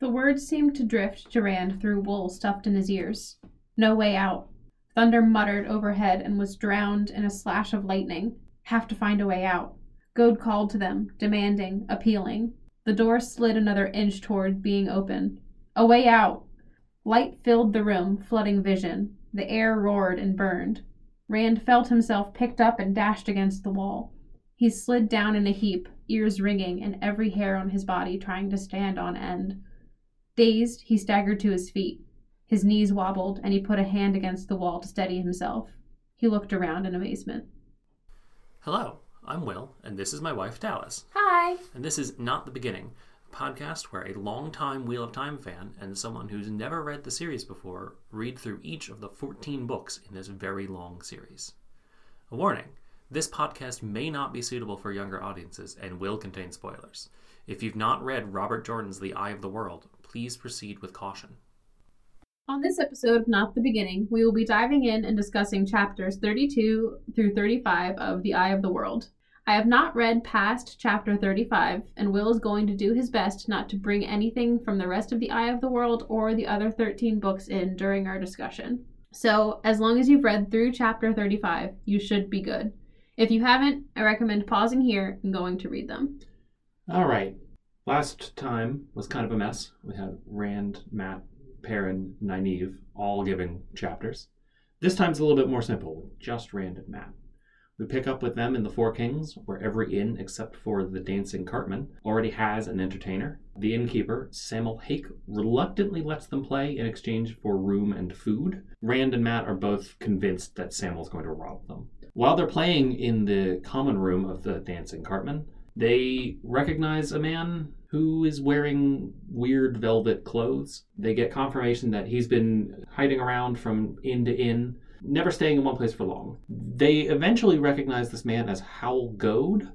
The words seemed to drift to Rand through wool stuffed in his ears. No way out. Thunder muttered overhead and was drowned in a slash of lightning. Have to find a way out. Gode called to them, demanding, appealing. The door slid another inch toward being open. A way out! Light filled the room, flooding vision. The air roared and burned. Rand felt himself picked up and dashed against the wall. He slid down in a heap, ears ringing and every hair on his body trying to stand on end. Dazed, he staggered to his feet. His knees wobbled, and he put a hand against the wall to steady himself. He looked around in amazement. Hello, I'm Will, and this is my wife Dallas. Hi! And this is Not the Beginning, a podcast where a longtime Wheel of Time fan and someone who's never read the series before read through each of the 14 books in this very long series. A warning this podcast may not be suitable for younger audiences and will contain spoilers. If you've not read Robert Jordan's The Eye of the World, please proceed with caution. On this episode of Not the Beginning, we will be diving in and discussing chapters 32 through 35 of The Eye of the World. I have not read past chapter 35, and Will is going to do his best not to bring anything from the rest of The Eye of the World or the other 13 books in during our discussion. So, as long as you've read through chapter 35, you should be good. If you haven't, I recommend pausing here and going to read them. All right. Last time was kind of a mess. We had Rand, Matt, Perrin, Nynaeve all giving chapters. This time's a little bit more simple, just Rand and Mat. We pick up with them in the Four Kings, where every inn except for the Dancing Cartman already has an entertainer. The innkeeper, Samuel Hake, reluctantly lets them play in exchange for room and food. Rand and Matt are both convinced that Samuel's going to rob them. While they're playing in the common room of the Dancing Cartman, they recognize a man who is wearing weird velvet clothes. They get confirmation that he's been hiding around from inn to inn, never staying in one place for long. They eventually recognize this man as Howal Gode,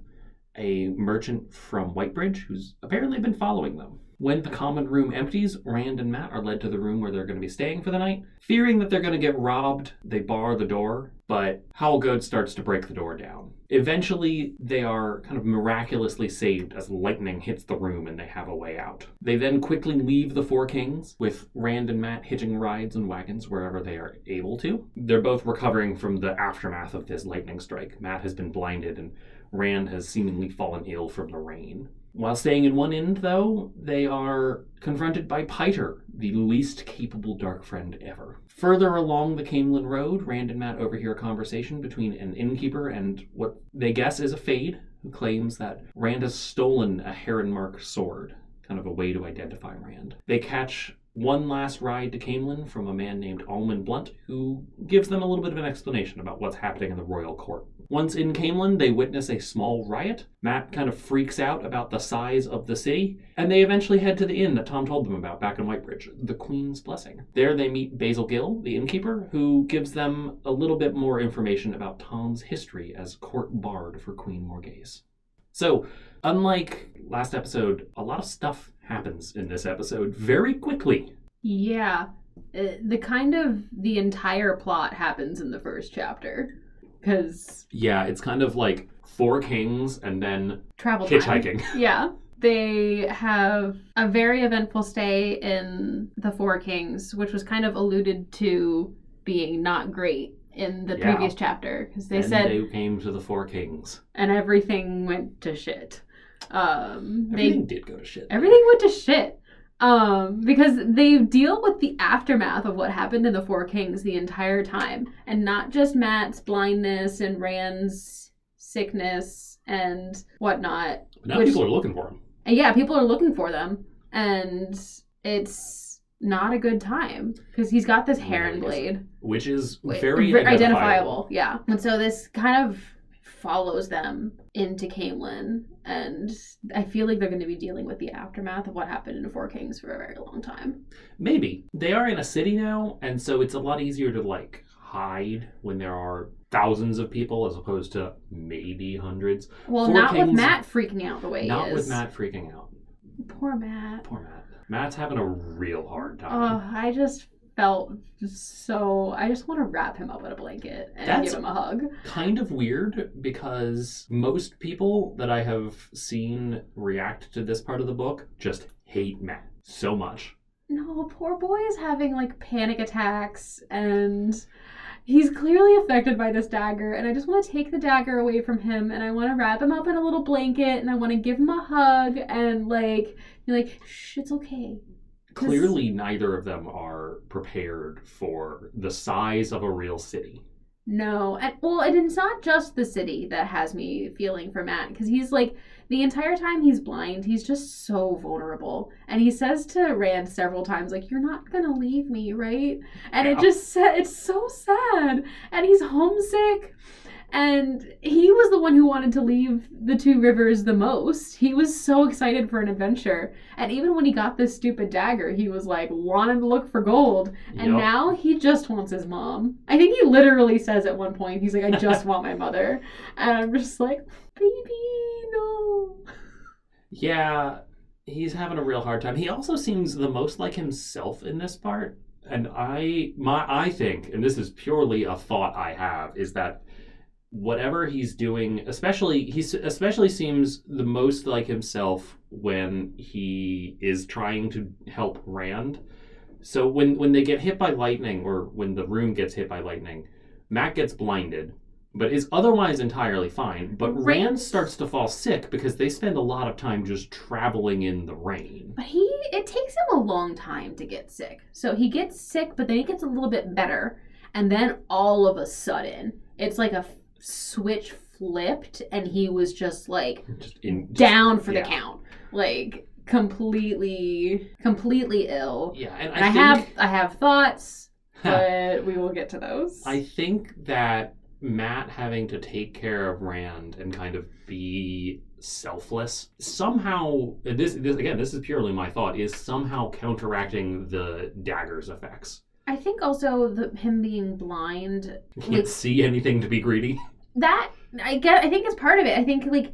a merchant from Whitebridge who's apparently been following them. When the common room empties, Rand and Mat are led to the room where they're going to be staying for the night. Fearing that they're going to get robbed, they bar the door, but Howal Gode starts to break the door down. Eventually, they are kind of miraculously saved as lightning hits the room and they have a way out. They then quickly leave the Four Kings, with Rand and Mat hitching rides and wagons wherever they are able to. They're both recovering from the aftermath of this lightning strike. Mat has been blinded and Rand has seemingly fallen ill from the rain. While staying in one inn, though, they are confronted by Piter, the least capable dark friend ever. Further along the Caemlyn Road, Rand and Mat overhear a conversation between an innkeeper and what they guess is a Fade, who claims that Rand has stolen a Heronmark sword, kind of a way to identify Rand. They catch one last ride to Caemlyn from a man named Almen Bunt, who gives them a little bit of an explanation about what's happening in the royal court. Once in Caemlyn, they witness a small riot. Matt kind of freaks out about the size of the city, and they eventually head to the inn that Tom told them about back in Whitebridge, the Queen's Blessing. There they meet Basil Gill, the innkeeper, who gives them a little bit more information about Tom's history as court bard for Queen Morgase. So, unlike last episode, a lot of stuff happens in this episode very quickly. Yeah. Uh, the kind of the entire plot happens in the first chapter because Yeah, it's kind of like Four Kings and then travel time. hitchhiking. Yeah. They have a very eventful stay in the Four Kings, which was kind of alluded to being not great in the Yeah. previous chapter because they and said they came to the Four Kings. and everything went to shit. Um, they Everything did go to shit. everything went to shit um because they deal with the aftermath of what happened in the four kings the entire time and not just matt's blindness and rand's sickness and whatnot But now which- people are looking for him. and yeah people are looking for them and it's not a good time because he's got this heron blade Which is very ver- identifiable. Yeah. And so this kind of follows them into Caemlyn, and I feel like they're going to be dealing with the aftermath of what happened in Four Kings for a very long time. Maybe. They are in a city now, and so it's a lot easier to like hide when there are thousands of people as opposed to maybe hundreds. Well, Four not with Matt freaking out the way Not is. with Matt freaking out. Poor Matt. Poor Matt. Matt's having a real hard time. Oh. I just felt so. I just want to wrap him up in a blanket and That's- give him a hug. kind of weird because most people that I have seen react to this part of the book just hate Matt. so much. No, poor boy is having like panic attacks and he's clearly affected by this dagger and I just want to take the dagger away from him and I want to wrap him up in a little blanket and I want to give him a hug and like be like, shh, it's okay. Clearly, neither of them are prepared for the size of a real city. No, and well, and it's not just the city that has me feeling for Matt because he's like the entire time he's blind, he's just so vulnerable, and he says to Rand several times like, "You're not gonna leave me, right?" And it just it's so sad, and he's homesick. And he was the one who wanted to leave the two rivers the most. He was so excited for an adventure. And even when he got this stupid dagger, he was like wanting to look for gold. And Yup. now he just wants his mom. I think he literally says at one point, he's like, I just want my mother. And I'm just like, baby, no. Yeah, he's having a real hard time. He also seems the most like himself in this part. And I my I think, and this is purely a thought I have, is that whatever he's doing, especially he especially seems the most like himself when he is trying to help Rand. So when when they get hit by lightning or when the room gets hit by lightning, Matt gets blinded, but is otherwise entirely fine. But Rand Rand- starts to fall sick because they spend a lot of time just traveling in the rain. But he, it takes him a long time to get sick. So he gets sick, but then he gets a little bit better. And then all of a sudden, it's like a switch flipped, and he was just like Just in just- down for yeah. the count. Like completely, completely ill. Yeah, and And I, I, have, I have thoughts, but we will get to those. I think that Matt having to take care of Rand and kind of be selfless somehow this, this again this is purely my thought is somehow counteracting the dagger's effects. I think also the him being blind Can't Like- see anything to be greedy. That I get I think is part of it. I think like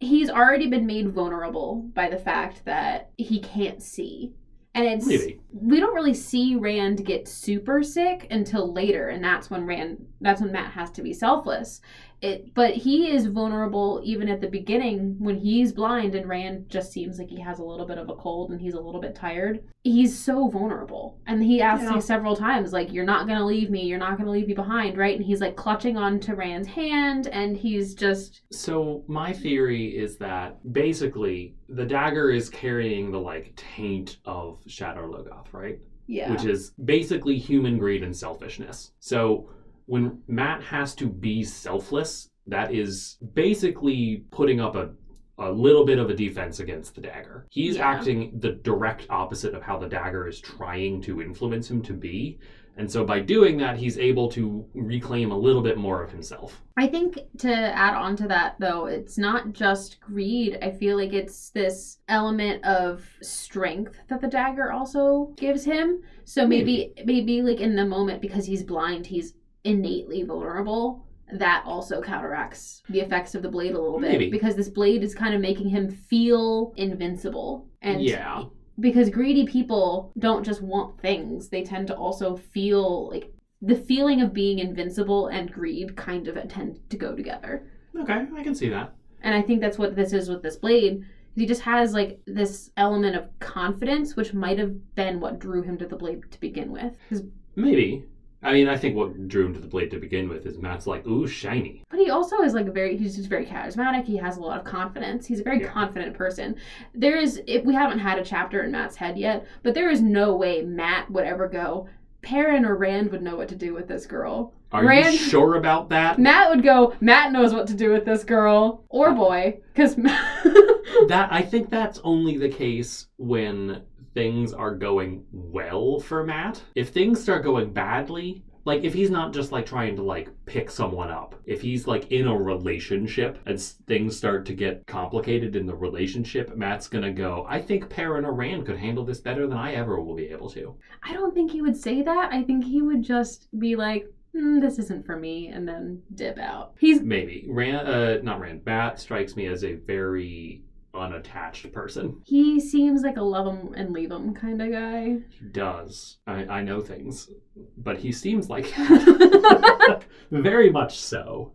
he's already been made vulnerable by the fact that he can't see. And it's we don't really see Rand get super sick until later, and that's when Rand that's when Matt has to be selfless. It but he is vulnerable even at the beginning when he's blind and Rand just seems like he has a little bit of a cold and he's a little bit tired. He's so vulnerable. And he asks Yeah. me several times, like, You're not gonna leave me, you're not gonna leave me behind, right? And he's like clutching onto Rand's hand and he's just So my theory is that basically the dagger is carrying the like taint of Shadar Logoth, right? yeah. which is basically human greed and selfishness. So when Matt has to be selfless, that is basically putting up a a little bit of a defense against the dagger. He's Yeah. acting the direct opposite of how the dagger is trying to influence him to be. And so by doing that, he's able to reclaim a little bit more of himself. I think to add on to that, though, it's not just greed. I feel like it's this element of strength that the dagger also gives him. So maybe, maybe, like in the moment, because he's blind, he's innately vulnerable. That also counteracts the effects of the blade a little bit Maybe. because this blade is kind of making him feel invincible. And yeah. because greedy people don't just want things, they tend to also feel like the feeling of being invincible and greed kind of tend to go together. Okay, I can see that. And I think that's what this is with this blade. He just has like this element of confidence, which might have been what drew him to the blade to begin with. Maybe. I mean, I think what drew him to the blade to begin with is Matt's like, ooh, shiny. But he also is like a very he's just very charismatic. He has a lot of confidence. He's a very Yeah. confident person. There is if we haven't had a chapter in Matt's head yet, but there is no way Matt would ever go. Perrin or Rand would know what to do with this girl. Are Rand- you sure about that? Matt would go. Matt knows what to do with this girl or uh, boy, because that I think that's only the case when things are going well for Matt. If things start going badly, like if he's not just like trying to like pick someone up, if he's like in a relationship and s- things start to get complicated in the relationship, Matt's gonna go, I think Perrin or Rand could handle this better than I ever will be able to. I don't think he would say that. I think he would just be like, mm, "This isn't for me," and then dip out. He's Maybe. Rand, uh, not Rand, Matt strikes me as a very unattached person. he seems like a love him and leave him kind of guy. He does. I, I know things, but he seems like very much so.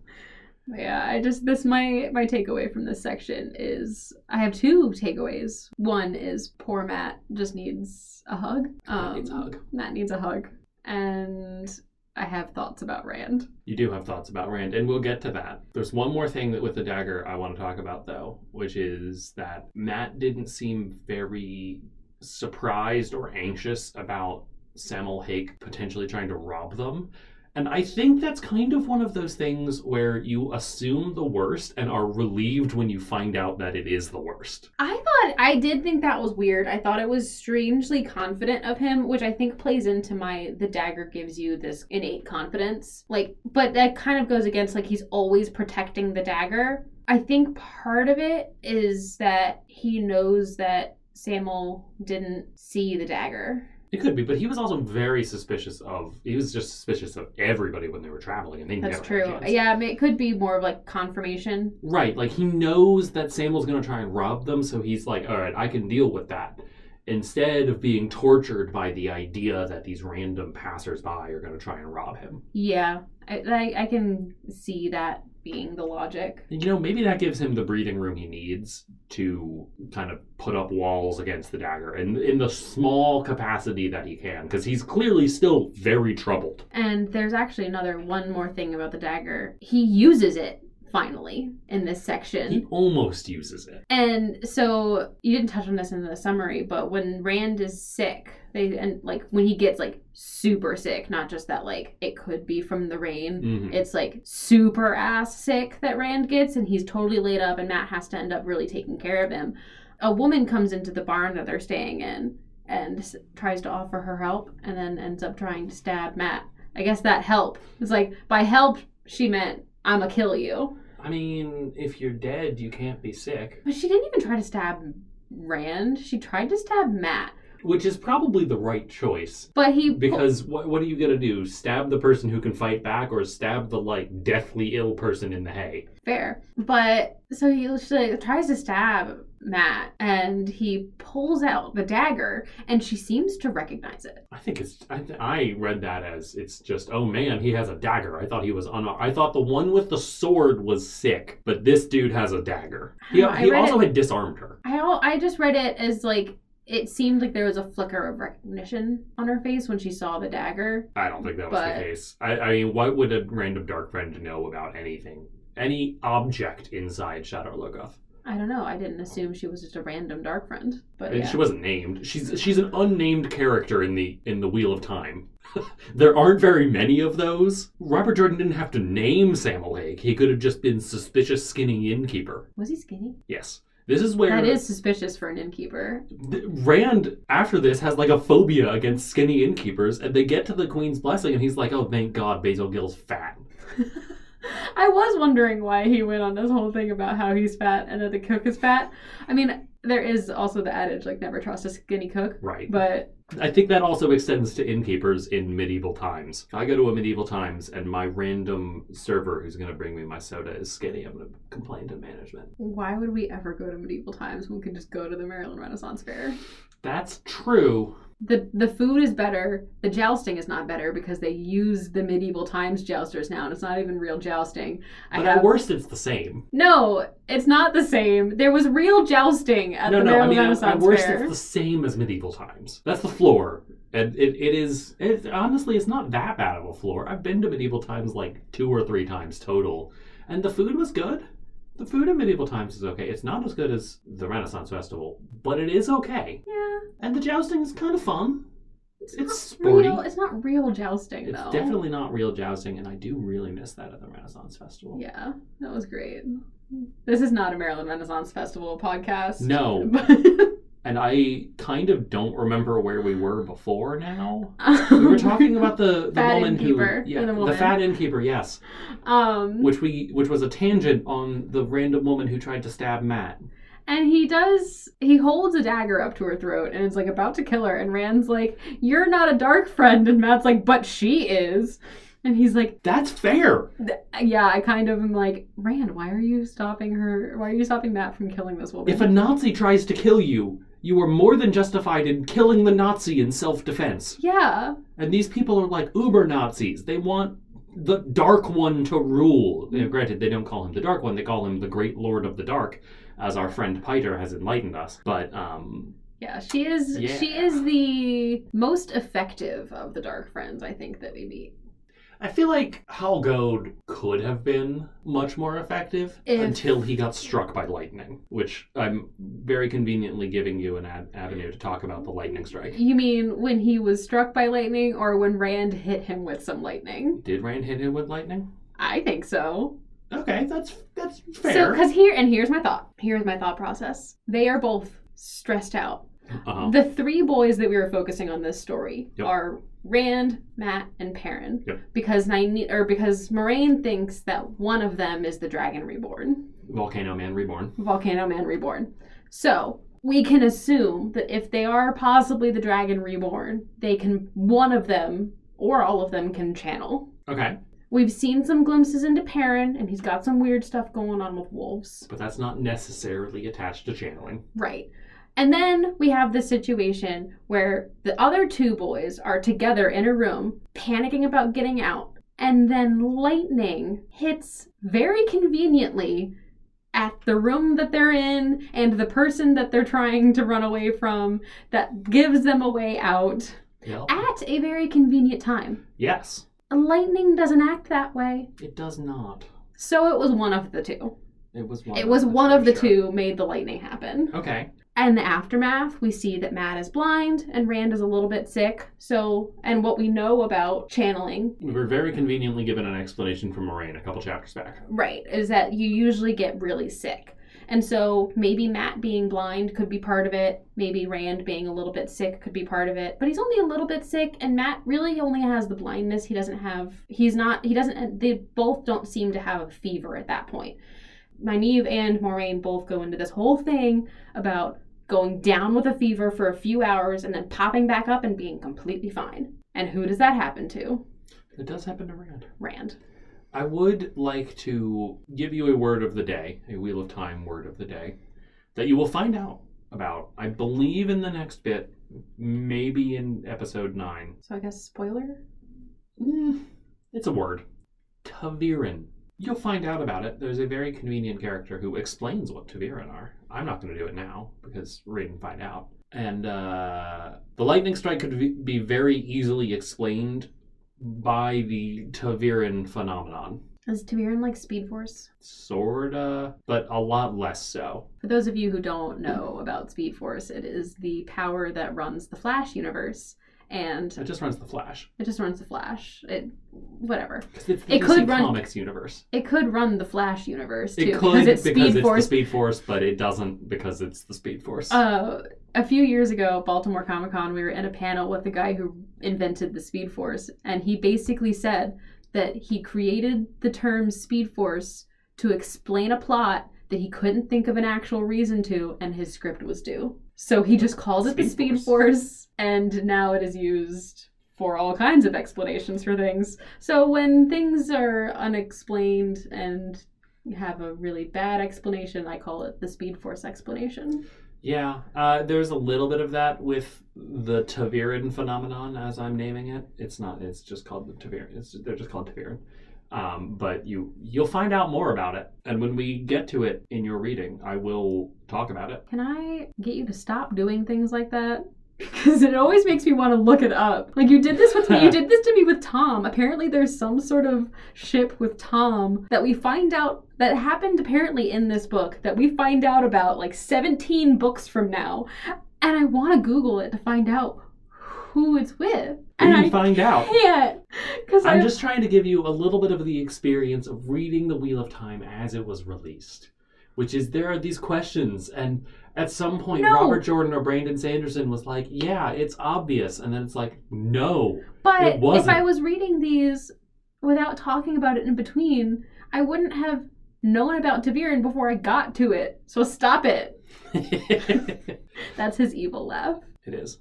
Yeah, I just this my my takeaway from this section is I have two takeaways. One is poor Matt just needs a hug. Matt needs a um, hug. Matt needs a hug, and I have thoughts about Rand. You do have thoughts about Rand, and we'll get to that. There's one more thing that with the dagger I want to talk about, though, which is that Matt didn't seem very surprised or anxious about Samuel Hake potentially trying to rob them. And I think that's kind of one of those things where you assume the worst and are relieved when you find out that it is the worst. I thought I did think that was weird. I thought it was strangely confident of him, which I think plays into my the dagger gives you this innate confidence. Like, but that kind of goes against like he's always protecting the dagger. I think part of it is that he knows that Samuel didn't see the dagger. It could be, but he was also very suspicious of. He was just suspicious of everybody when they were traveling, and they That's never true. Had. Yeah, I mean, it could be more of like confirmation. Right, like he knows that Samuel's going to try and rob them, so he's like, all right, I can deal with that. Instead of being tortured by the idea that these random passersby are going to try and rob him. Yeah, I, I I can see that being the logic. You know, maybe that gives him the breathing room he needs to kind of put up walls against the dagger and in the small capacity that he can, because he's clearly still very troubled. And there's actually another one more thing about the dagger. He uses it finally in this section. He almost uses it. And so you didn't touch on this in the summary, but when Rand is sick, they and like when he gets like super sick, not just that like it could be from the rain. Mhm. It's like super ass sick that Rand gets, and he's totally laid up, and Matt has to end up really taking care of him. A woman comes into the barn that they're staying in and tries to offer her help, and then ends up trying to stab Matt. I guess that help is like by help she meant I'ma kill you, I mean, if you're dead, you can't be sick. but she didn't even try to stab Rand. She tried to stab Matt, Which is probably the right choice. but he Because what, what are you gonna do? Stab the person who can fight back, or stab the like deathly ill person in the hay? fair. But so he she tries to stab Matt, and he pulls out the dagger, and she seems to recognize it. I think it's. I, th- I read that as it's just. Oh man, he has a dagger. I thought he was un. I thought the one with the sword was sick, but this dude has a dagger. He, he also it- had disarmed her. I I just read it as like it seemed like there was a flicker of recognition on her face when she saw the dagger. I don't think that was But- the case. I, I mean, what would a random dark friend know about anything, any object inside Shadar Logoth? I don't know. I didn't assume she was just a random dark friend, but yeah. She wasn't named. She's she's an unnamed character in the in the Wheel of Time. there aren't very many of those. Robert Jordan didn't have to name Samuel Hake. He could have just been suspicious skinny innkeeper. was he skinny? Yes. This is where That is suspicious for an innkeeper. Rand after this has like a phobia against skinny innkeepers, and they get to the Queen's blessing, and he's like, "Oh, thank God, Basil Gill's fat." I was wondering why he went on this whole thing about how he's fat and that the cook is fat. I mean, there is also the adage like never trust a skinny cook, Right. but I think that also extends to innkeepers in medieval times. I go to a medieval times and my random server who's going to bring me my soda is skinny, I'm going to complain to management. why would we ever go to medieval times when we could just go to the Maryland Renaissance Fair? That's true. The the food is better. The jousting is not better because they use the medieval times jousters now, and it's not even real jousting. I But have at worst, it's the same. no, it's not the same. There was real jousting at no, the no. I mean, at, Renaissance at worst, Fair. it's the same as medieval times. That's the floor, and it, it is. It honestly, it's not that bad of a floor. I've been to medieval times like two or three times total, and the food was good. The food in medieval times is okay. It's not as good as the Renaissance Festival, but it is okay. Yeah, And the jousting is kind of fun. it's, It's not sporty. real. It's not real jousting It's though. definitely not real jousting, and I do really miss that at the Renaissance Festival. Yeah, that was great. This is not a Maryland Renaissance Festival podcast. No. And I kind of don't remember where we were before now. We were talking about the, the Fat woman innkeeper who, yeah, the, fat innkeeper, yes, um, which we, which was a tangent on the random woman who tried to stab Matt. and he does. He holds a dagger up to her throat and is like about to kill her. And Rand's like, "You're not a dark friend," and Matt's like, "But she is." And he's like, That's fair. "Yeah." I kind of am like, Rand, why are you stopping her? Why are you stopping Matt from killing this woman? If a Nazi tries to kill you, you are more than justified in killing the Nazi in self-defense. yeah, And these people are like uber Nazis. They want the Dark One to rule. You know, granted, they don't call him the Dark One; they call him the Great Lord of the Dark, as our friend Piter has enlightened us. But um, Yeah, she is. She is the most effective of the dark friends. I think that we meet. I feel like Howal Gode could have been much more effective If- until he got struck by lightning, which I'm very conveniently giving you an ad- avenue to talk about the lightning strike. You mean when he was struck by lightning, or when Rand hit him with some lightning? Did Rand hit him with lightning? I think so. Okay, that's that's fair. So, because here and here's my thought. Here's my thought process. They are both stressed out. Uh-huh. The three boys that we were focusing on this story Yep. are Rand, Matt, and Perrin. Yep. Because Nyne- or because Moiraine thinks that one of them is the Dragon Reborn, Volcano Man Reborn. Volcano Man Reborn. So we can assume that if they are possibly the Dragon Reborn, they can one of them or all of them can channel. Okay, We've seen some glimpses into Perrin, and he's got some weird stuff going on with wolves. but that's not necessarily attached to channeling. Right. And then we have the situation where the other two boys are together in a room, panicking about getting out. And then lightning hits very conveniently at the room that they're in and the person that they're trying to run away from that gives them a way out Yep. at a very convenient time. Yes, Lightning doesn't act that way. it does not. So it was one of the two. It was one. It was one two, of the sure. two made the lightning happen. Okay. And the aftermath, we see that Matt is blind and Rand is a little bit sick. So, and what we know about channeling, We were very conveniently given an explanation from Moiraine a couple chapters back. right, is that you usually get really sick. And so maybe Matt being blind could be part of it. Maybe Rand being a little bit sick could be part of it. But he's only a little bit sick, and Matt really only has the blindness. He doesn't have, he's not, he doesn't, they both don't seem to have a fever at that point. Nynaeve and Moiraine both go into this whole thing about going down with a fever for a few hours and then popping back up and being completely fine. And who does that happen to? It does happen to Rand. Rand. I would like to give you a word of the day, a Wheel of Time word of the day, that you will find out about, I believe, in the next bit, maybe in episode 9. So I guess spoiler? Mm, it's a word. ta'veren. You'll find out about it. There's a very convenient character who explains what ta'veren are. I'm not going to do it now because read and find out. And uh, the lightning strike could be very easily explained by the ta'veren phenomenon. Is ta'veren like Speed Force? Sorta, but a lot less so. For those of you who don't know about Speed Force, it is the power that runs the Flash universe, and It just runs the Flash. it just runs the Flash. It whatever. it's the It could DC run- Comics universe. It could run the Flash universe too, It could because it's because Speed it's Force. the Speed Force, but it doesn't because it's the Speed Force. Uh, a few years ago, Baltimore Comic Con, we were in a panel with the guy who invented the Speed Force, and he basically said that he created the term Speed Force to explain a plot that he couldn't think of an actual reason to, and his script was due. So he just called it the Speed Force, and now it is used for all kinds of explanations for things. So when things are unexplained and have a really bad explanation, I call it the Speed Force explanation. Yeah, uh, there's a little bit of that with the ta'veren phenomenon, as I'm naming it. It's not. It's just called the ta'veren. It's, they're just called Taviran. Um, but you you'll find out more about it, and when we get to it in your reading, I will talk about it. Can I get you to stop doing things like that? Because it always makes me want to look it up. Like you did this with me. You did this to me with Tom. Apparently, there's some sort of ship with Tom that we find out that happened apparently in this book that we find out about like 17 books from now, and I want to Google it to find out who it's with. And you I find out, can't because I'm I just trying to give you a little bit of the experience of reading the Wheel of Time as it was released, which is there are these questions, and at some point, No. Robert Jordan or Brandon Sanderson was like, "Yeah, it's obvious," and then it's like, "No." But It if. I was reading these without talking about it in between, I wouldn't have known about ta'veren before I got to it. So stop it. it That's his evil laugh. is.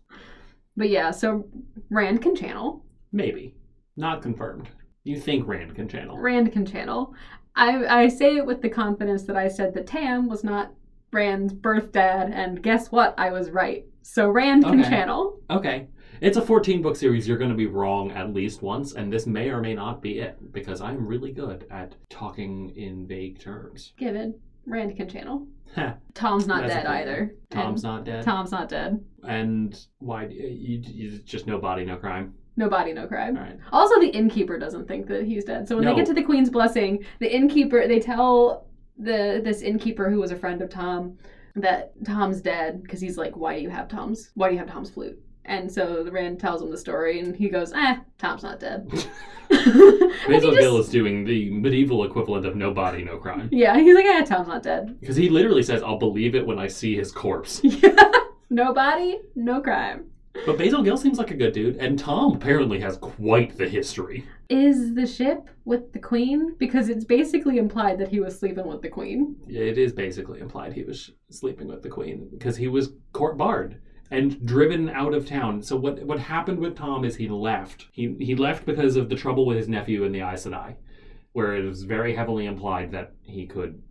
But yeah, so Rand can channel. Maybe. Not confirmed. You think Rand can channel. Rand can channel. I I say it with the confidence that I said that Tam was not Rand's birth dad, and guess what? I was right. So Rand can Okay. channel. Okay. It's a 14 book series. You're going to be wrong at least once, and this may or may not be it because I'm really good at talking in vague terms. Given Rand can channel. Tom's not That's dead okay. either. Tom's And not dead. Tom's not dead. And why? Uh, you, you just no body, no crime. No body, no crime. All right. Also, the innkeeper doesn't think that he's dead. So when No. they get to the queen's blessing, the innkeeper they tell the this innkeeper who was a friend of Tom that Tom's dead because he's like, "Why do you have Tom's? Why do you have Tom's flute?" And so the Rand tells him the story, and he goes, "Eh, Tom's not dead." Basil just- Gill is doing the medieval equivalent of no body, no crime. Yeah, he's like, "Eh, Tom's not dead." Because he literally says, I'll believe it when I see his corpse. Yeah, no body, no crime. But Basil Gill seems like a good dude, and Tom apparently has quite the history. Is the ship with the queen? Because it's basically implied that he was sleeping with the queen. It is basically implied he was sleeping with the queen because he was court bard and driven out of town. So what what happened with Tom is he left. He he left because of the trouble with his nephew in the Aes Sedai, where it was very heavily implied that he could,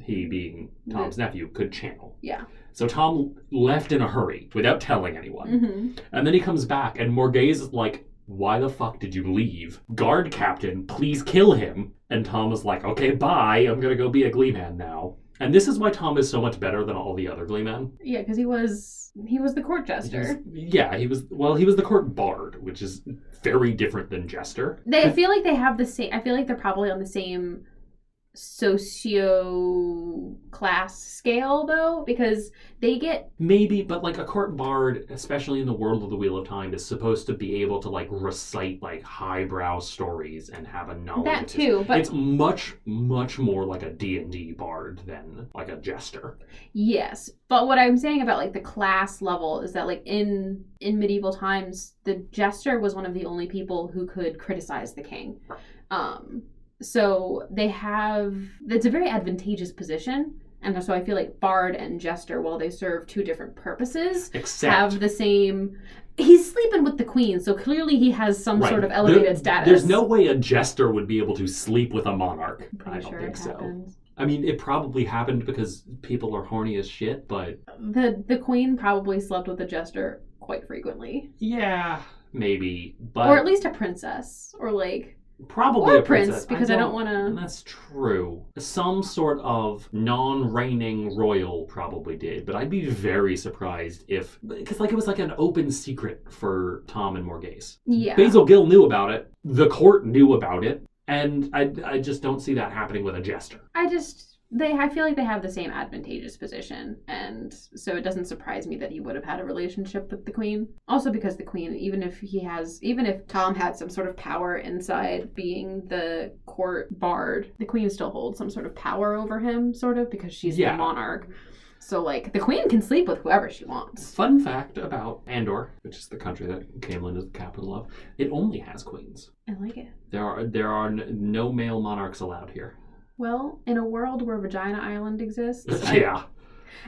he being Tom's nephew, could channel. Yeah. So Tom left in a hurry without telling anyone. hmm And then he comes back, and Morgase is like, Why the fuck did you leave? Guard captain, please kill him. And Tom is like, Okay, bye. I'm gonna go be a gleeman now. And this is why Tom is so much better than all the other gleemen. Yeah, because he was he was the court He was- jester. yeah, he was, well, he was the court bard, which is very different than jester. They I feel like they have the same. I feel like they're probably on the same socio class scale though, because they get Maybe, but like a court bard, especially in the world of the Wheel of Time, is supposed to be able to like recite like highbrow stories and have a knowledge. that too. But it's much much more like a d&d bard than like a jester yes, but what I'm saying about like the class level is that like in in medieval times, the jester was one of the only people who could criticize the king. Um, so they have it's a very advantageous position. And so I feel like Bard and Jester, while they serve two different purposes, except have the same. He's sleeping with the queen, so clearly he has some Right. sort of elevated There- status. there's no way a jester would be able to sleep with a monarch i don't sure think so happens. i mean it probably happened because people are horny as shit but The the queen probably slept with a jester quite frequently, yeah maybe but or at least a princess, or like probably or a prince, princess. because I don't wanna- that's true some sort of non-reigning royal probably did but i'd be very surprised if because like it was like an open secret for tom and Morgase yeah. Basil Gill knew about it. The court knew about it, and I, I just don't see that happening with a jester. I just they I feel like they have the same advantageous position, and so it doesn't surprise me that he would have had a relationship with the queen. Also because the queen, even if he has, even if Tom had some sort of power inside being the court bard, the queen still holds some sort of power over him, sort of because she's Yeah. the monarch. So like the queen can sleep with whoever she wants. Fun fact about Andor, which is the country that Caemlyn is the capital of, it only has queens. I like it. There are there are no male monarchs allowed here. Well, in a world where Vagina Island exists, I- yeah,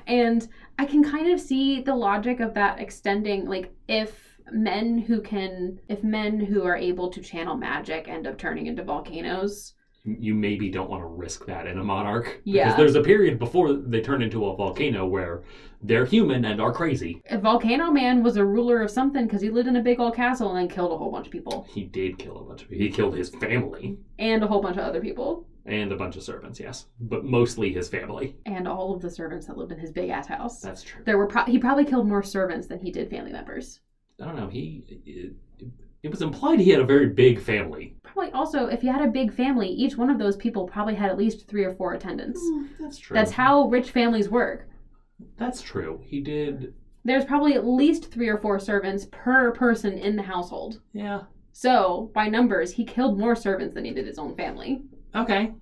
And I can kind of see the logic of that extending, like, if men who can, if men who are able to channel magic end up turning into volcanoes. You maybe don't want to risk that in a monarch. Yeah. Because there's a period before they turn into a volcano where they're human and are crazy. A volcano man was a ruler of something because he lived in a big old castle and then killed a whole bunch of people He did kill a bunch of people. He killed his family and a whole bunch of other people and a bunch of servants, yes. But mostly his family. and all of the servants that lived in his big ass house. That's true. There were pro- he probably killed more servants than he did family members. I don't know. He it, it was implied he had a very big family. Probably also, if you had a big family, each one of those people probably had at least three or four attendants. Mm, that's true. That's how rich families work. That's true. He did. There's probably at least three or four servants per person in the household. Yeah. So, by numbers, he killed more servants than he did his own family. Okay.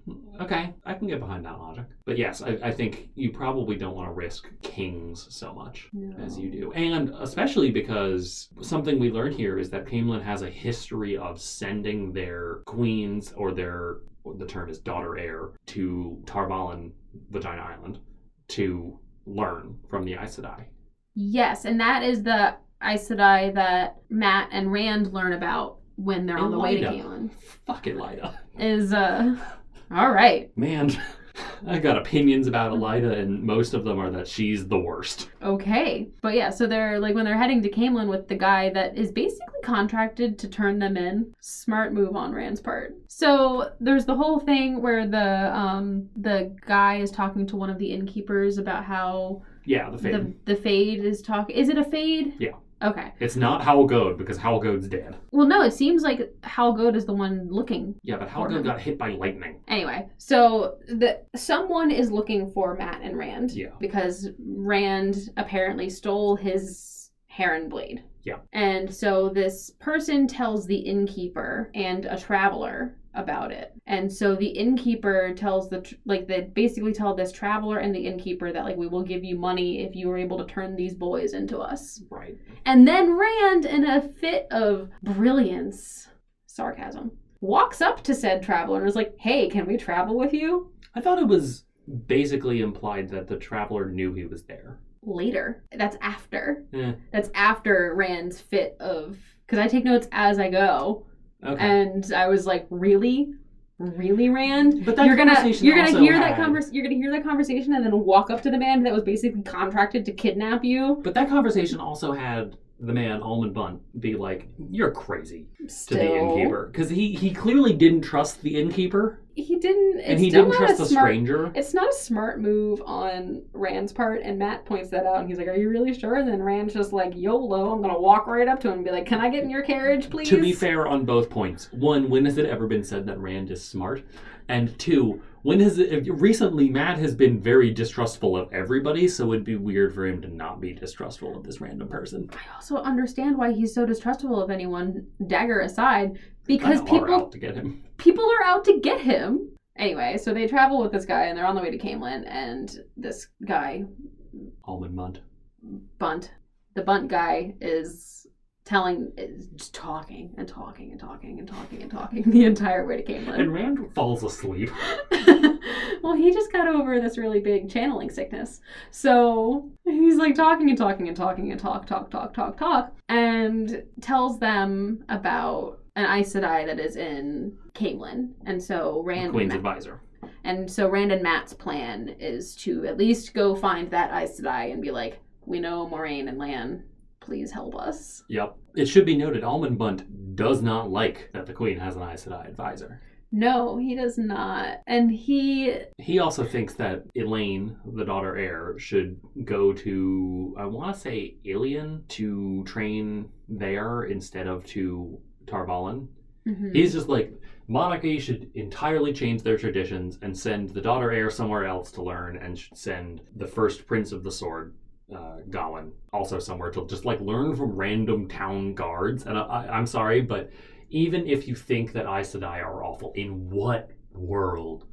Okay. I can get behind that logic. But yes, I, I think you probably don't want to risk kings so much as you do. And especially because something we learn here is that Caemlyn has a history of sending their queens or their the term is daughter heir to Tar Valon, Vagina Island, to learn from the Aes Sedai. Yes, and that is the Aes Sedai that Matt and Rand learn about when they're on And the way to. Galen. Fuck it, Lida. Is, uh, all right. Man, I got opinions about Elaida, and most of them are that she's the worst. Okay. But yeah, so they're like when they're heading to Caemlyn with the guy that is basically contracted to turn them in. Smart move on Rand's part. So there's the whole thing where the um the guy is talking to one of the innkeepers about how Yeah, the fade. the the fade is talking is it a fade? Yeah. Okay. It's not Howal Gode because Howal Gode's dead. Well no, it seems like Howal Gode is the one looking Yeah, but him. Got hit by lightning. Anyway, so the someone is looking for Matt and Rand. Yeah. Because Rand apparently stole his heron blade. Yeah. And so this person tells the innkeeper and a traveler about it. And so the innkeeper tells the tr- like they basically tell this traveler and the innkeeper that like we will give you money if you are able to turn these boys into us. Right. And then Rand, in a fit of brilliance, sarcasm, walks up to said traveler and is like, Hey, can we travel with you? I thought it was basically implied that the traveler knew he was there. Later. That's after. Eh, That's after Rand's fit of. Because I take notes as I go. Okay. And I was like, Really? Really, Rand? but that you're gonna conversation you're gonna also hear that convers you're gonna hear that conversation and then walk up to the man that was basically contracted to kidnap you. But that conversation also had the man Almen Bunt be like, "You're crazy" to the innkeeper because he he clearly didn't trust the innkeeper He didn't. And he didn't trust a the smart, stranger. It's not a smart move on Rand's part, and Matt points that out, and he's like, "Are you really sure?" And then Rand's just like, "YOLO!" I'm gonna walk right up to him and be like, "Can I get in your carriage, please?" To be fair on both points, one, when has it ever been said that Rand is smart? And two, when has it recently Matt has been very distrustful of everybody, so it'd be weird for him to not be distrustful of this random person. I also understand why he's so distrustful of anyone, dagger aside, because people to get him. People are out to get him. Anyway, so they travel with this guy, and they're on the way to Caemlyn, and this guy, Almen Munt. Bunt, the Bunt guy, is telling, is just talking and talking and talking and talking and talking the entire way to Caemlyn. And Rand falls asleep. well, he just got over this really big channeling sickness. So he's like talking and talking and talking and talk, talk, talk, talk, talk, and tells them about an Aes Sedai that is in Caemlyn. And so Rand Queen's and, advisor. and so Rand and Matt's plan is to at least go find that Aes Sedai and be like, we know Moiraine and Lan. Please help us. Yep. It should be noted, Almen Bunt does not like that the Queen has an Aes Sedai advisor. No, he does not. And he He also thinks that Elaine, the daughter heir, should go to, I want to say, Illian to train there instead of to Tar Valon. Mhm. He's just like, monarchy should entirely change their traditions and send the daughter heir somewhere else to learn and should send the first prince of the sword, uh, Gawain, also somewhere to just like learn from random town guards. And I, I, I'm sorry, but even if you think that Aes Sedai are awful, in what world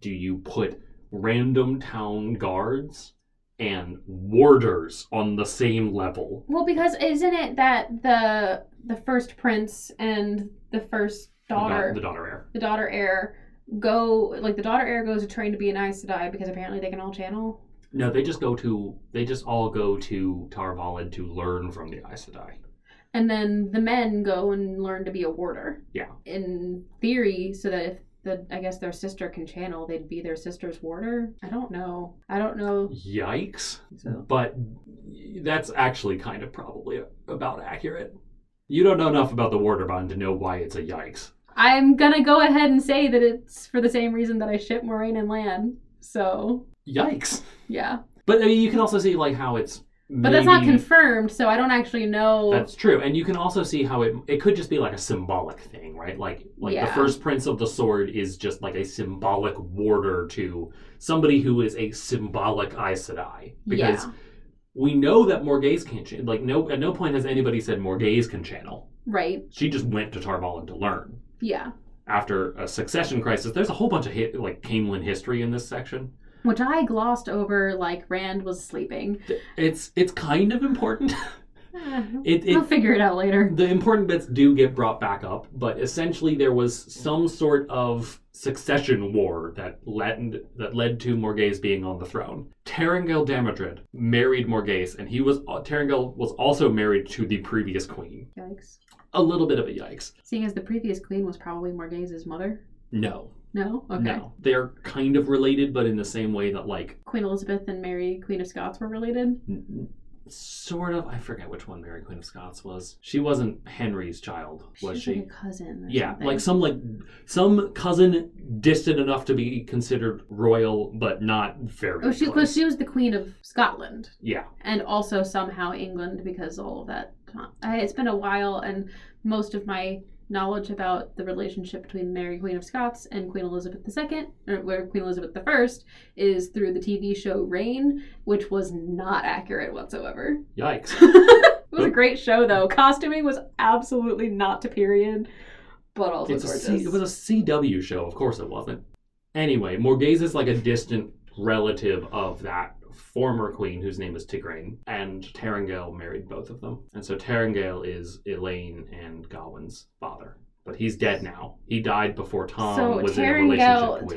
do you put random town guards Mm. and warders on the same level? Well, because isn't it that the the first prince and the first The da- daughter, the daughter heir. the daughter heir, go like the daughter heir goes to train to be an Aes Sedai because apparently they can all channel. No, they just go to they just all go to Tar Valon to learn from the Aes Sedai. And then the men go and learn to be a warder. Yeah. In theory, so that if the I guess their sister can channel, they'd be their sister's warder. I don't know. I don't know. Yikes! So But that's actually kind of probably about accurate. You don't know enough about the Warder Bond to know why it's a yikes. I'm gonna go ahead and say that it's for the same reason that I ship Moiraine and Lan. So Yikes! yeah. But I mean, you can also see like how it's. But that's not maybe- confirmed, so I don't actually know. That's true, and you can also see how it it could just be like a symbolic thing, right? Like like the Yeah. first Prince of the Sword is just like a symbolic warder to somebody who is a symbolic Aes Sedai. Because yeah. we know that Morgase can't channel. Like no at no point has anybody said Morgase can channel. Right. She just went to Tar Valon to learn. Yeah. After a succession crisis, there's a whole bunch of hi- like Caemlyn history in this section. Which I glossed over like Rand was sleeping. It's it's kind of important. Eh, It, I'll figure it out later. the important bits do get brought back up, but essentially there was some sort of succession war that led that led to Morgase being on the throne. Taringail Damodred married Morgase, and he was Taringail was also married to the previous queen. Yikes. A little bit of a yikes. Seeing as the previous queen was probably Morgase's mother. No, No? Okay. No. They're kind of related, but in the same way that, like, Queen Elizabeth and Mary, Queen of Scots, were related. n- sort of. I forget which one Mary Queen of Scots was. She wasn't Henry's child, was She's she? like a cousin. Yeah, something. like some like some cousin distant enough to be considered royal, but not very. Oh, she because she was the Queen of Scotland, Yeah, and also somehow England because all of that. I, it's been a while, and most of my knowledge about the relationship between Mary Queen of Scots and Queen Elizabeth II, or where Queen Elizabeth I, is through the TV show Reign, which was not accurate whatsoever. yikes. it was a great show though. Costuming was absolutely not to period, but also It's gorgeous. C, it was a CW show. Of course, it wasn't. Anyway, Morgase is like a distant relative of that former queen whose name is Tigraine, and Taringail married both of them. And so Taringail is Elayne and Gawyn's father. But he's dead now. He died before Tom so was in a relationship with...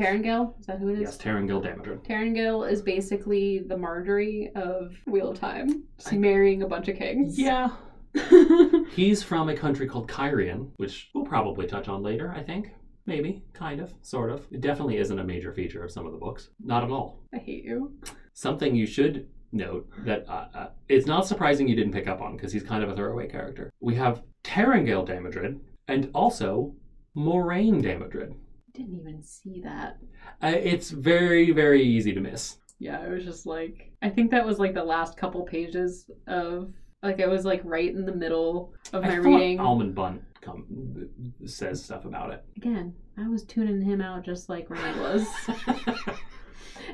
Is that who it is? Yes, Taringail Damodred. Taringail is basically the Marjorie of Wheel of Time, just I- marrying a bunch of kings. Yeah. He's from a country called Cairhien, which we'll probably touch on later, I think. Maybe, kind of, sort of. It definitely isn't a major feature of some of the books. Not at all. I hate you. Something you should note that uh, uh, it's not surprising you didn't pick up on because he's kind of a throwaway character. We have Taringail Damodred and also Moiraine Damodred. I didn't even see that. Uh, it's very, very easy to miss. Yeah, I was just like, I think that was like the last couple pages of, like, it was like right in the middle of my I thought reading. Almen Bunt come, says stuff about it. Again, I was tuning him out just like Rand was.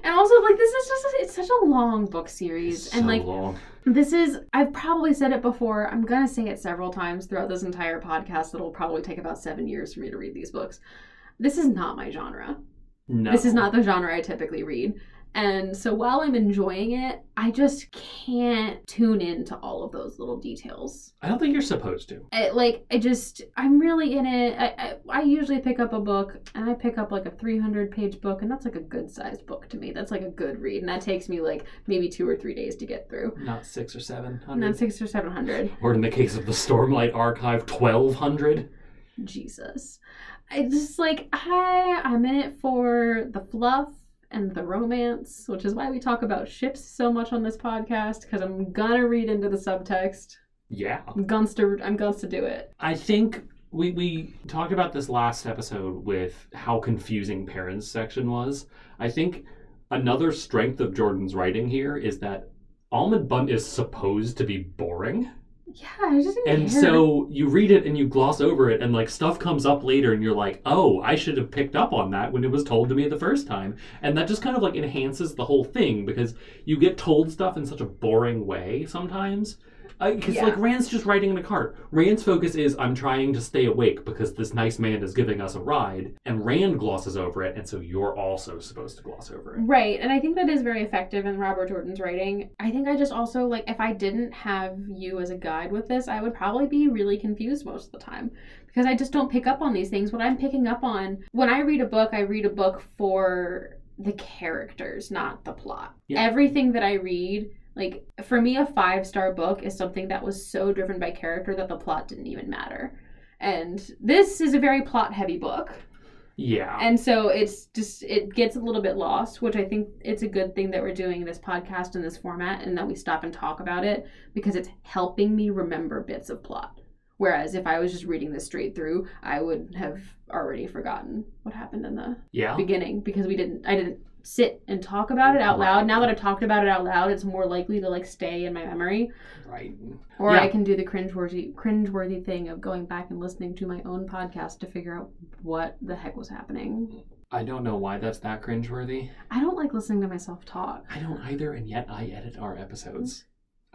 and also, like, this is just, it's such a long book series. It's and, so like, long. This is, I've probably said it before. I'm going to say it several times throughout this entire podcast. It'll probably take about seven years for me to read these books. This is not my genre. No. This is not the genre I typically read. And so while I'm enjoying it, I just can't tune into all of those little details. I don't think you're supposed to. I, like, I just, I'm really in it. I, I, I usually pick up a book and I pick up like a 300 page book, and that's like a good sized book to me. That's like a good read. And that takes me like maybe two or three days to get through. Not six or 700. Not six or 700. Or in the case of the Stormlight Archive, twelve hundred. Jesus. I just like I I'm in it for the fluff and the romance, which is why we talk about ships so much on this podcast because I'm gonna read into the subtext. Yeah. I'm guns to I'm guns to do it. I think we we talked about this last episode with how confusing Perrin's section was. I think another strength of Jordan's writing here is that Almen Bunt is supposed to be boring. Yeah, I just didn't And care. so you read it and you gloss over it, and like stuff comes up later, and you're like, oh, I should have picked up on that when it was told to me the first time. And that just kind of like enhances the whole thing because you get told stuff in such a boring way sometimes. Because Yeah. like Rand's just riding in a cart. Rand's focus is I'm trying to stay awake because this nice man is giving us a ride, and Rand glosses over it, and so you're also supposed to gloss over it. Right, and I think that is very effective in Robert Jordan's writing. I think I just also like if I didn't have you as a guide with this, I would probably be really confused most of the time because I just don't pick up on these things. What I'm picking up on when I read a book, I read a book for the characters, not the plot. Yeah. Everything that I read, like for me a 5-star book is something that was so driven by character that the plot didn't even matter. And this is a very plot heavy book. Yeah. And so it's just it gets a little bit lost, which I think it's a good thing that we're doing this podcast in this format and that we stop and talk about it because it's helping me remember bits of plot. Whereas if I was just reading this straight through, I would have already forgotten what happened in the yeah. beginning because we didn't I didn't sit and talk about it out loud. Now that I've talked about it out loud, it's more likely to like stay in my memory. Right. Or Yeah. I can do the cringeworthy cringeworthy thing of going back and listening to my own podcast to figure out what the heck was happening. I don't know why that's that cringeworthy. I don't like listening to myself talk. I don't either, and yet I edit our episodes.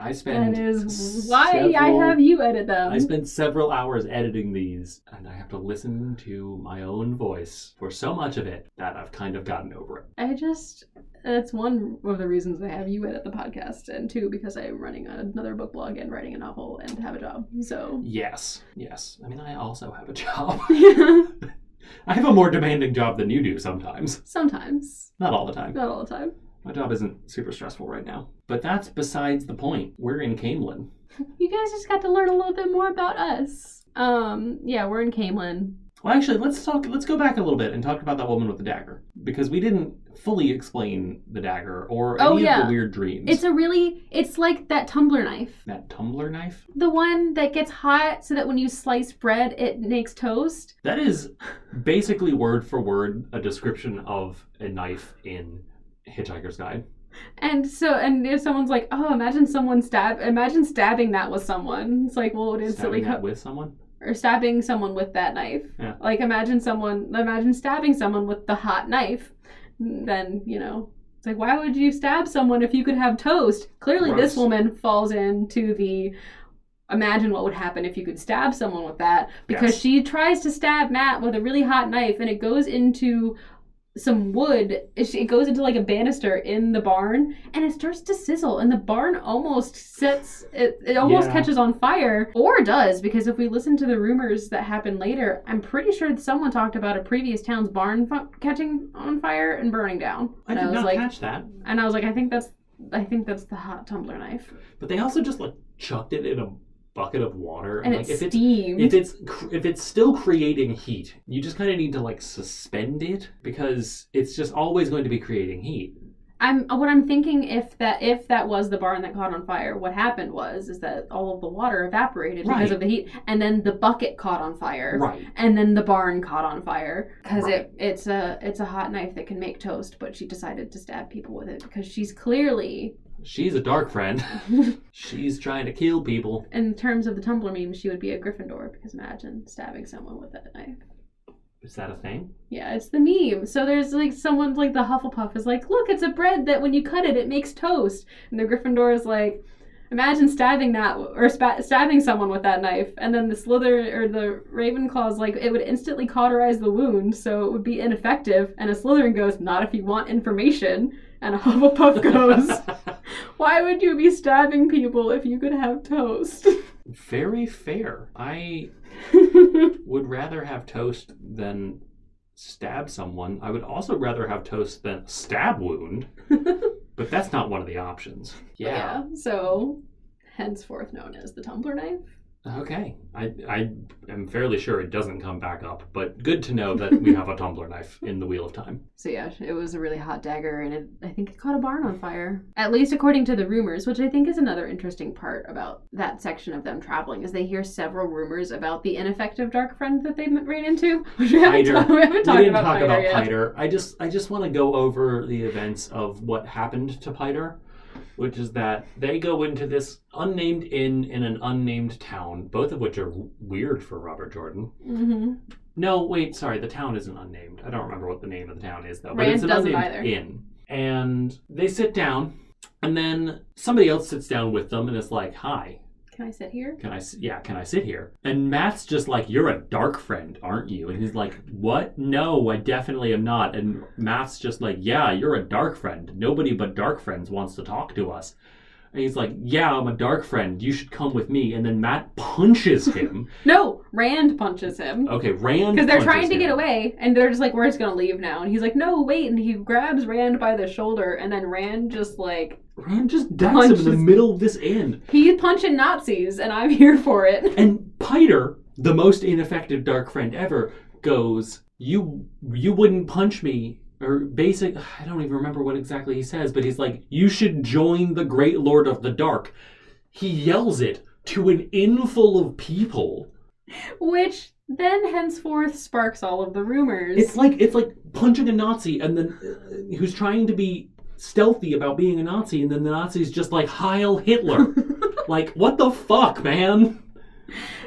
I spend That is why I several- have you edit them. I spend several hours editing these, and I have to listen to my own voice for so much of it that I've kind of gotten over it. I just that's one of the reasons I have you edit the podcast, and two because I'm running another book blog and writing a novel and have a job. So Yes, yes. I mean, I also have a job. yeah, I have a more demanding job than you do sometimes. sometimes Not all the time. not all the time. My job isn't super stressful right now. But that's besides the point. We're in Caemlyn. You guys just got to learn a little bit more about us. Um, yeah, we're in Caemlyn. Well, actually, let's talk. Let's go back a little bit and talk about that woman with the dagger because we didn't fully explain the dagger or any Oh, of the weird dreams. It's a really, it's like that tumbler knife. that tumbler knife. The one that gets hot so that when you slice bread, it makes toast. That is basically word for word a description of a knife in Hitchhiker's Guide. And so, and if someone's like, oh, imagine someone stab, imagine stabbing that with someone. It's like, well, it instantly, Stabbing co- with someone. or stabbing someone with that knife. Yeah. Like, imagine someone, imagine stabbing someone with the hot knife. Then, you know, it's like, why would you stab someone if you could have toast? Clearly, this woman falls into the imagine what would happen if you could stab someone with that because Yes. she tries to stab Matt with a really hot knife and it goes into some wood it goes into like a banister in the barn and it starts to sizzle and the barn almost sets it, it almost Yeah. catches on fire or does because if we listen to the rumors that happen later i'm pretty sure someone talked about a previous town's barn fu- catching on fire and burning down I and did was not like catch that. and i was like i think that's i think that's the hot tumbler knife But they also just like chucked it in a bucket of water. and like, it's if it's if it's if it's still creating heat, you just kind of need to like suspend it because it's just always going to be creating heat. I'm uh, what I'm thinking if that if that was the barn that caught on fire, what happened was is that all of the water evaporated because of the heat, and then the bucket caught on fire, Right. and then the barn caught on fire because Right. it it's a it's a hot knife that can make toast, but she decided to stab people with it because she's clearly, She's a dark friend. She's trying to kill people. in terms of the Tumblr meme, she would be a Gryffindor because imagine stabbing someone with that knife. Is that a thing? Yeah, it's the meme. So there's like someone like the Hufflepuff is like, look, it's a bread that when you cut it, it makes toast. And the Gryffindor is like, imagine stabbing that or spa- stabbing someone with that knife. And then the Slither or the Ravenclaw is like, it would instantly cauterize the wound, so it would be ineffective. And a Slytherin goes, not if you want information. And a Hufflepuff goes, why would you be stabbing people if you could have toast? Very fair. I would rather have toast than stab someone. I would also rather have toast than stab wound. but that's not one of the options. Yeah. So henceforth known as the Tumbler knife. Okay. I I am fairly sure it doesn't come back up, but good to know that we have a tumbler knife in the Wheel of Time. So yeah, it was a really hot dagger, and it, I think it caught a barn on fire. At least according to the rumors, which I think is another interesting part about that section of them traveling, is they hear several rumors about the ineffective dark friend that they ran into. Which we haven't, Piter. ta- we haven't We talked didn't about talk Piter about. Piter. I just I just want to go over the events of what happened to Piter, which is that they go into this unnamed inn in an unnamed town, both of which are w- weird for Robert Jordan. hmm No, wait, sorry, the town isn't unnamed. I don't remember what the name of the town is though. But Rand it's an doesn't unnamed either. inn. And they sit down, and then somebody else sits down with them and is like, "Hi, Can I sit here? can I? s- Yeah, can I sit here?" And Matt's just like, "You're a dark friend, aren't you?" And he's like, "What? No, I definitely am not." And Matt's just like, "Yeah, you're a dark friend. Nobody but dark friends wants to talk to us." And he's like, "Yeah, I'm a dark friend. You should come with me." And then Matt punches him. No, Rand punches him. Okay, Rand Because they're trying to him. get away, and they're just like, "We're just gonna leave now." And he's like, "No, wait!" And he grabs Rand by the shoulder, and then Rand just like Rand just decks him in the middle of this inn. he's punching Nazis, and I'm here for it. And Piter, the most ineffective dark friend ever, goes, "You you wouldn't punch me." Or basic, I don't even remember what exactly he says, but he's like, "You should join the Great Lord of the Dark." He yells it to an inn full of people. Which then henceforth sparks all of the rumors. It's like it's like punching a Nazi and then uh, who's trying to be stealthy about being a Nazi, and then the Nazi's just like Heil Hitler. like what the fuck, man?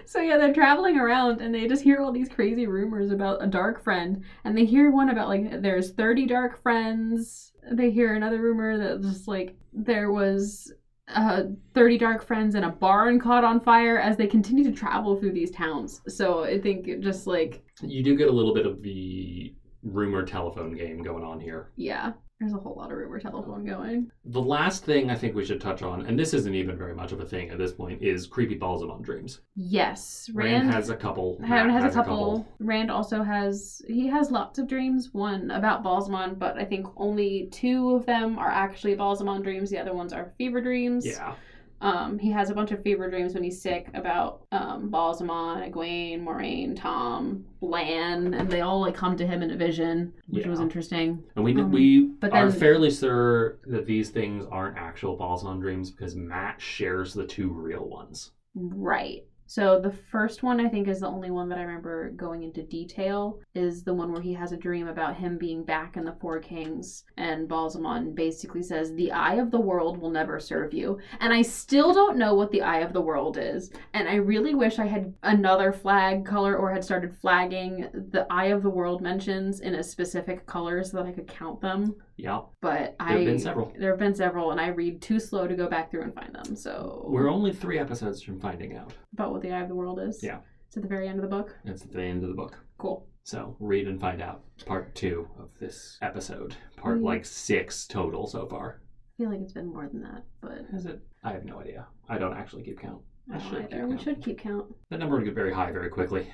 so yeah, they're traveling around and they just hear all these crazy rumors about a dark friend, and they hear one about like there's 30 dark friends. They hear another rumor that just like there was uh 30 dark friends and a barn caught on fire as they continue to travel through these towns. So I think just like You do get a little bit of the rumor telephone game going on here. yeah, there's a whole lot of rumor telephone going. The last thing I think we should touch on, and this isn't even very much of a thing at this point, is creepy Ba'alzamon dreams. Yes, Rand, Rand has a couple. Rand Matt has, a, couple. Rand also has he has lots of dreams. One about Ba'alzamon, but I think only two of them are actually Ba'alzamon dreams. The other ones are fever dreams. Yeah. Um, he has a bunch of fever dreams when he's sick about um, Ba'alzamon, Egwene, Moiraine, Tom, Lan, and they all like come to him in a vision, which was interesting. And we Um, we but are fairly sure that these things aren't actual Ba'alzamon dreams because Matt shares the two real ones. Right. So the first one I think is the only one that I remember going into detail is the one where he has a dream about him being back in the Four Kings and Ba'alzamon basically says the eye of the world will never serve you. And I still don't know what the eye of the world is. And I really wish I had another flag color or had started flagging the eye of the world mentions in a specific color so that I could count them. Yeah, But there I have been several. there have been several and I read too slow to go back through and find them. So We're only three episodes from finding out. about what the eye of the world is. Yeah. It's at the very end of the book. It's at the end of the book. Cool. So read and find out. Part two of this episode. Part Mm. like six total so far. I feel like it's been more than that, but Is it? I have no idea. I don't actually keep count. I should don't keep either. We should keep count. That number would get very high very quickly.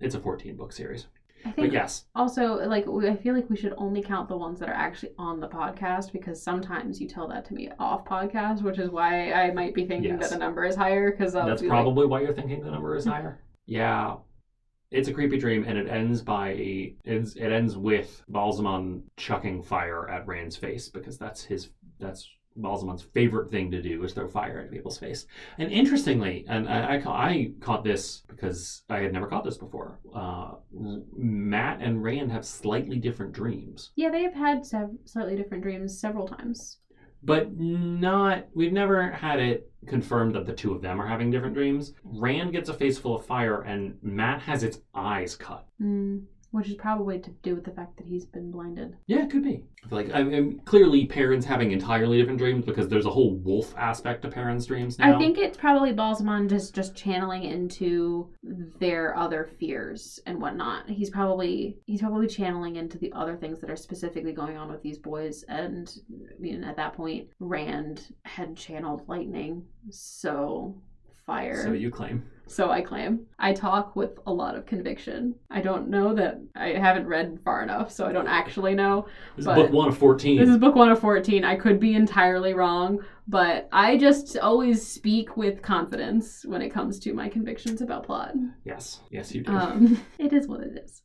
It's a 14 book series. I But think yes, also like I feel like we should only count the ones that are actually on the podcast because sometimes you tell that to me off podcast, which is why I might be thinking Yes. that the number is higher because that's probably why you're thinking the number is higher. Yeah. It's a creepy dream, and it ends by it's, it ends with Ba'alzamon chucking fire at Rand's face because that's his that's Ba'alzamon's favorite thing to do is throw fire at people's face. And interestingly, and I, I, ca- I caught this because I had never caught this before. Uh, Matt and Rand have slightly different dreams, yeah they've had sev- slightly different dreams several times. but not. We've never had it confirmed that the two of them are having different dreams. Rand gets a face full of fire, and Matt has its eyes cut. Mm, which is probably to do with the fact that he's been blinded. Yeah, it could be. Like I mean, clearly Perrin's having entirely different dreams because there's a whole wolf aspect to Perrin's dreams now. I think it's probably Ba'alzamon just just channeling into their other fears and whatnot. He's probably he's probably channeling into the other things that are specifically going on with these boys. And I mean, at that point, Rand had channeled lightning, so fire. So you claim. So I claim. I talk with a lot of conviction. I don't know that I haven't read far enough, so I don't actually know. This is book one of fourteen. This is book one of 14. I could be entirely wrong, but I just always speak with confidence when it comes to my convictions about plot. yes, yes, you do. Um, it is what it is.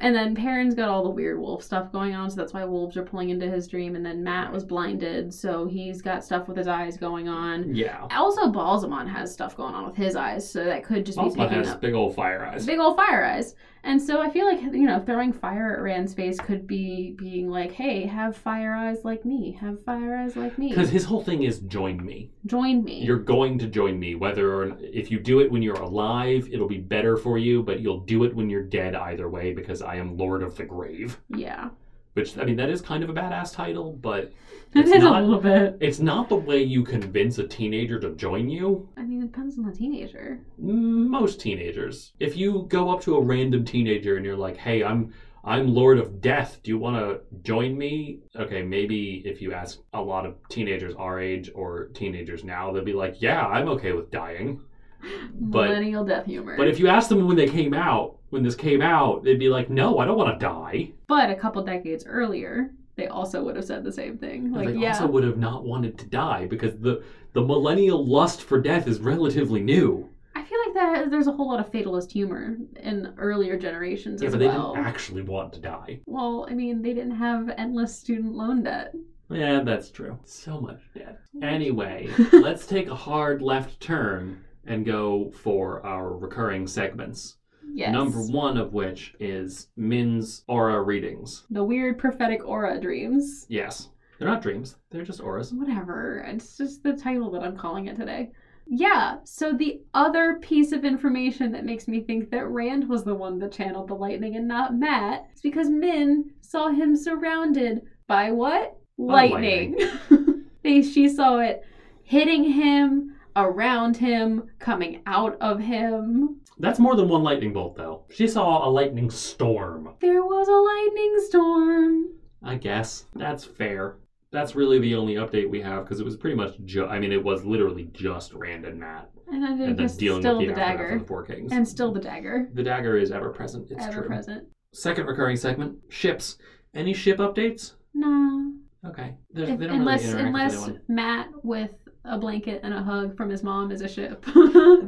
And then Perrin's got all the weird wolf stuff going on, so that's why wolves are pulling into his dream. And then Matt was blinded, so he's got stuff with his eyes going on. yeah. Also, Ba'alzamon has stuff going on with his eyes, so that could just be Ba'alzamon picking has up big old fire eyes. big old fire eyes. And so I feel like you know throwing fire at Rand's face could be being like, "Hey, have fire eyes like me. Have fire eyes like me. Because his whole thing is join me. Join me." You're going to join me, whether or if you do it when you're alive, it'll be better for you, but you'll do it when you're dead either way because I am Lord of the Grave. yeah, Which I mean, that is kind of a badass title, but it It's is not- a little bit. it's not the way you convince a teenager to join you. I mean, it depends on the teenager. most teenagers. If you go up to a random teenager and you're like, "Hey, I'm I'm Lord of Death. Do you want to join me?" Okay, maybe if you ask a lot of teenagers our age or teenagers now, they'll be like, "Yeah, I'm okay with dying." But- Millennial death humor. But if you ask them when they came out, when this came out, they'd be like, "No, I don't want to die." But a couple decades earlier, they also would have said the same thing. Like, they yeah, also would have not wanted to die because the the millennial lust for death is relatively new. I feel like that there's a whole lot of fatalist humor in earlier generations Yeah, as but they well. didn't actually want to die. Well, I mean, they didn't have endless student loan debt. Yeah, that's true. So much debt. Anyway, let's take a hard left turn and go for our recurring segments. Yes. Number one of which is Min's aura readings. The weird prophetic aura dreams. Yes. They're not dreams, they're just auras. Whatever. It's just the title that I'm calling it today. Yeah, so the other piece of information that makes me think that Rand was the one that channeled the lightning and not Matt is because Min saw him surrounded by what? Lightning. they, she saw it hitting him, around him, coming out of him. That's more than one lightning bolt, though. She saw a lightning storm. There was a lightning storm. I guess. That's fair. That's really the only update we have because it was pretty much ju- I mean, it was literally just Rand and Matt. And then And then just dealing still with the the dagger. of the Four Kings. And still the dagger. the dagger is ever present. It's ever true. present. Second recurring segment ships. Any ship updates? No. Okay. There's, If- they don't unless really unless. Matt with a blanket and a hug from his mom is a ship.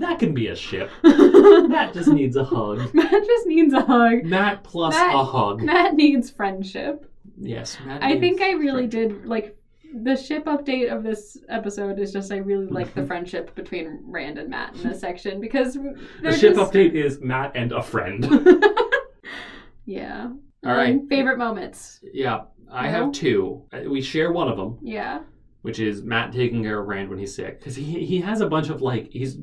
That can be a ship. Matt just needs a hug. Matt just needs a hug. Matt plus Matt- a hug. Matt needs friendship. Yes, Matt. I think I really did like the ship update of this episode is just I really like the friendship between Rand and Matt in this section because The ship just- update is Matt and a friend. yeah. All right. Favorite moments. yeah, I Well- have two. Uh, We share one of them, Yeah. Which is Matt taking care of Rand when he's sick, because he he has a bunch of like he's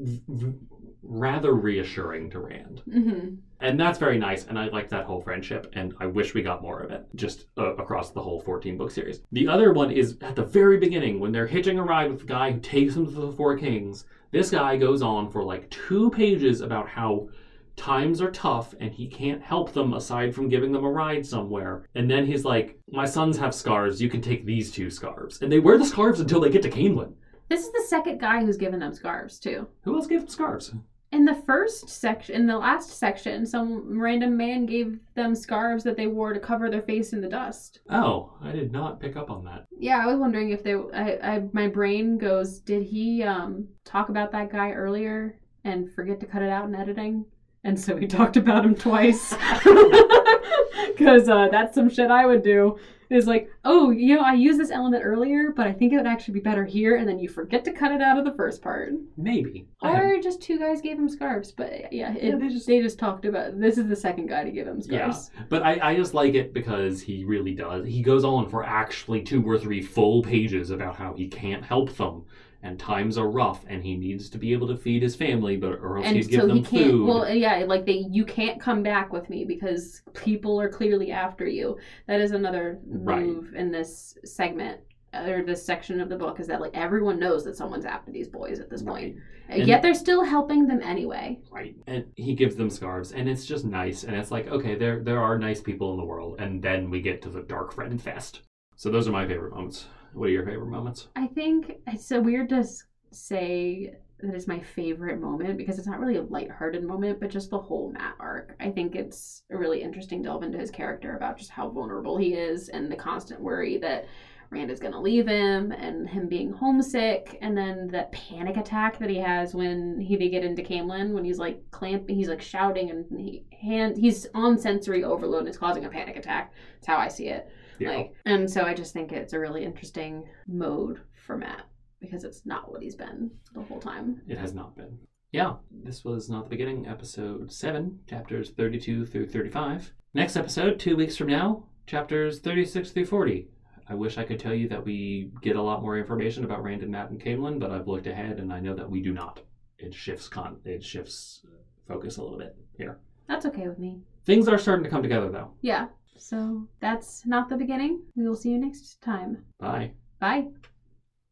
rather reassuring to Rand, hmm and that's very nice. And I like that whole friendship, and I wish we got more of it just uh, across the whole fourteen book series. The other one is at the very beginning when they're hitching a ride with the guy who takes them to the Four Kings. This guy goes on for like two pages about how times are tough and he can't help them aside from giving them a ride somewhere. And then he's like, My sons have scarves, you can take these two scarves. And they wear the scarves until they get to Caemlyn. This is the second guy who's given them scarves too. Who else gave them scarves? In the first section, in the last section, some random man gave them scarves that they wore to cover their face in the dust. Oh, I did not pick up on that. Yeah, I was wondering if they. I, I my brain goes, did he um talk about that guy earlier and forget to cut it out in editing? And so we talked about him twice. Because uh, that's some shit I would do. Is like, oh, you know, I used this element earlier, but I think it would actually be better here, and then you forget to cut it out of the first part. Maybe. Or just two guys gave him scarves, but yeah, it, Yeah, they, they just, just- talked about. This is the second guy to give him scarves. Yeah. But I, I just like it because he really does. He goes on for actually two or three full pages about how he can't help them and times are rough and he needs to be able to feed his family, but or else and he'd give them he can't food. well yeah like they you can't come back with me because people are clearly after you that is another Right. move in this segment or this section of the book is that like everyone knows that someone's after these boys at this point And- yet they're still helping them anyway Right. And he gives them scarves and it's just nice and it's like, okay, there there are nice people in the world and then we get to the Dark Friend Fest. So those are my favorite moments. What are your favorite moments? i think it's so weird to say that it's my favorite moment because it's not really a lighthearted moment, but just the whole Matt arc. I think it's a really interesting delve into his character about just how vulnerable he is and the constant worry that Rand is going to leave him and him being homesick and then that panic attack that he has when he they get into Caemlyn when he's like clamping he's like shouting and he hand he's on sensory overload and it's causing a panic attack. That's how I see it. Like, and so I just think it's a really interesting mode for Matt because it's not what he's been the whole time. It has not been. Yeah, this was Not the Beginning, episode 7, chapters 32 through 35. Next episode, two weeks from now, chapters 36 through 40. I wish I could tell you that we get a lot more information about Rand and Matt and Caemlyn, but I've looked ahead and I know that we do not. It shifts con it shifts focus a little bit here. That's okay with me. Things are starting to come together though. Yeah. So that's not the beginning. We will see you next time. Bye. Bye.